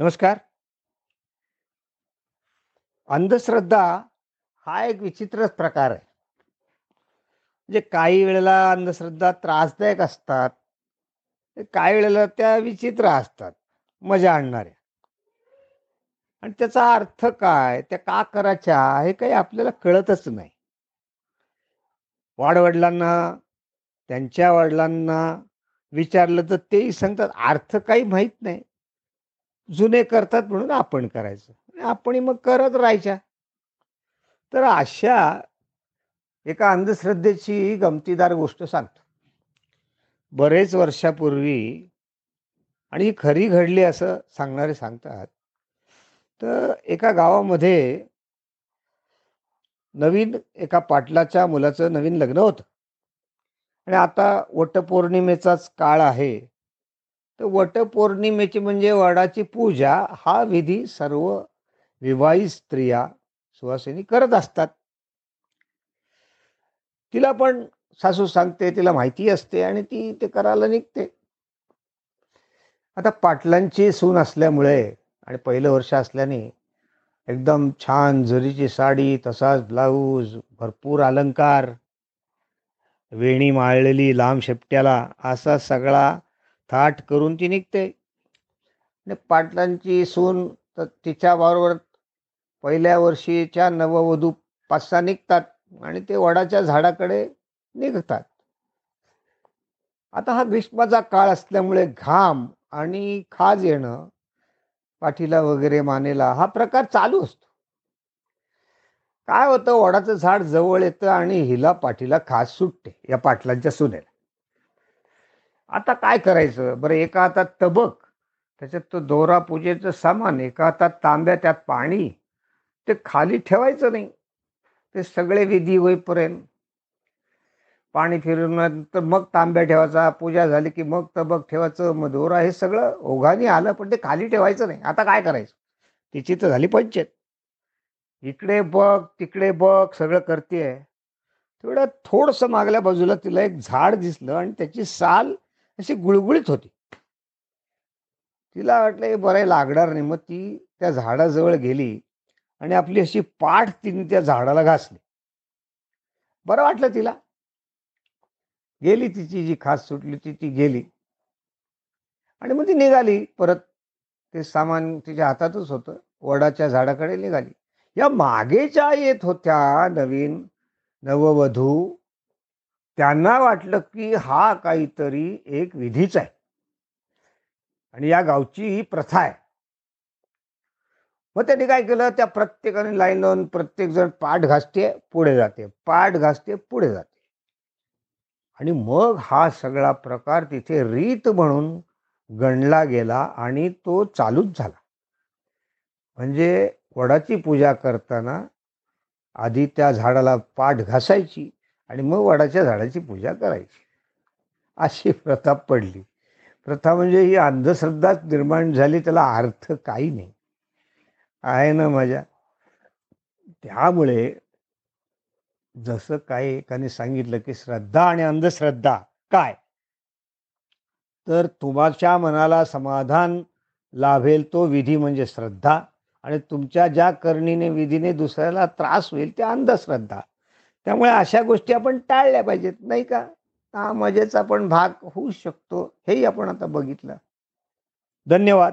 नमस्कार. अंधश्रद्धा हा एक विचित्रच प्रकार आहे. म्हणजे काही वेळेला अंधश्रद्धा त्रासदायक असतात काही वेळेला त्या विचित्र असतात मजा आणणाऱ्या. आणि त्याचा अर्थ काय त्या का करायच्या हे काही आपल्याला कळतच नाही. वाडवडिलांना त्यांच्या वडिलांना विचारलं तर तेही सांगतात अर्थ काही माहीत नाही. जुने करतात म्हणून आपण करायचं. आपण मग करत राहायच्या. तर अशा एका अंधश्रद्धेची गमतीदार गोष्ट सांगतो. बरेच वर्षापूर्वी आणि ही खरी घडली असं सांगणारे सांगतात. तर एका गावामध्ये नवीन एका पाटलाच्या मुलाचं नवीन लग्न होतं. आणि आता वटपौर्णिमेचाच काळ आहे. तर वटपौर्णिमेची म्हणजे वडाची पूजा हा विधी सर्व विवाहित स्त्रिया सुवासिनी करत असतात. तिला पण सासू सांगते तिला माहिती असते आणि ती ते करायला निघते. आता पाटलांची सून असल्यामुळे आणि पहिलं वर्ष असल्याने एकदम छान जरीची साडी तसाच ब्लाऊज भरपूर अलंकार वेणी माळलेली लांब शेपट्याला असा सगळा थाट करून ती निघते. आणि पाटलांची सून तर तिच्याबरोबर पहिल्या वर्षीच्या नववधू पाच सहा निघतात आणि ते वडाच्या झाडाकडे निघतात. आता हा ग्रीष्माचा काळ असल्यामुळे घाम आणि खाज येणं पाठीला वगैरे मानेला हा प्रकार चालू असतो. काय होतं वडाचं झाड जवळ येतं आणि हिला पाठीला खाज सुटते या पाटलांच्या सुनेला. आता काय करायचं? बरं एका हातात तबक त्याच्यात तो दोरा पूजेचं सामान एका हातात तांब्या त्यात पाणी ते खाली ठेवायचं नाही. ते सगळे विधी होईपर्यंत पाणी फिरून तर मग तांब्या ठेवायचा पूजा झाली की मग तबक ठेवायचं मग दोरा हे सगळं ओघाने आलं पण ते खाली ठेवायचं नाही. आता काय करायचं? तिची तर झाली पंचायत. इकडे बघ तिकडे बघ सगळं करते तेवढं थोडंसं मागल्या बाजूला तिला एक झाड दिसलं आणि त्याची साल अशी गुळगुळीत होती. तिला वाटलं हे बरं लागणार नाही. मग ती त्या झाडाजवळ गेली आणि आपली अशी पाठ तिने त्या झाडाला घासली. बरं वाटलं तिला. गेली तिची जी खास सुटली ती ती गेली. आणि मग ती निघाली परत. ते सामान तिच्या हातातच होतं. वडाच्या झाडाकडे निघाली. या मागेच्या येत होत्या नवीन नववधू त्यांना वाटलं की हा काहीतरी एक विधीच आहे. आणि या गावची ही प्रथा आहे. मग त्यांनी काय केलं? त्या प्रत्येकाने लाईन लावून प्रत्येक जण पाठ घासते पुढे जाते. पाठ घासते पुढे जाते. आणि मग हा सगळा प्रकार तिथे रीत म्हणून गणला गेला आणि तो चालूच झाला. म्हणजे वडाची पूजा करताना आधी त्या झाडाला पाठ घासायची आणि मग वडाच्या झाडाची पूजा करायची. अशी प्रथा पडली. प्रथा म्हणजे ही अंधश्रद्धाच निर्माण झाली त्याला अर्थ काही नाही. आहे ना माझ्या? त्यामुळे जसं काय एकाने सांगितलं की श्रद्धा आणि अंधश्रद्धा काय? तर तुमच्या मनाला समाधान लाभेल तो विधी म्हणजे श्रद्धा आणि तुमच्या ज्या करणीने विधीने दुसऱ्याला त्रास होईल त्या अंधश्रद्धा. त्यामुळे अशा गोष्टी आपण टाळल्या पाहिजेत नाही का? हा मजेचा आपण भाग होऊ शकतो हेही आपण आता बघितलं. धन्यवाद.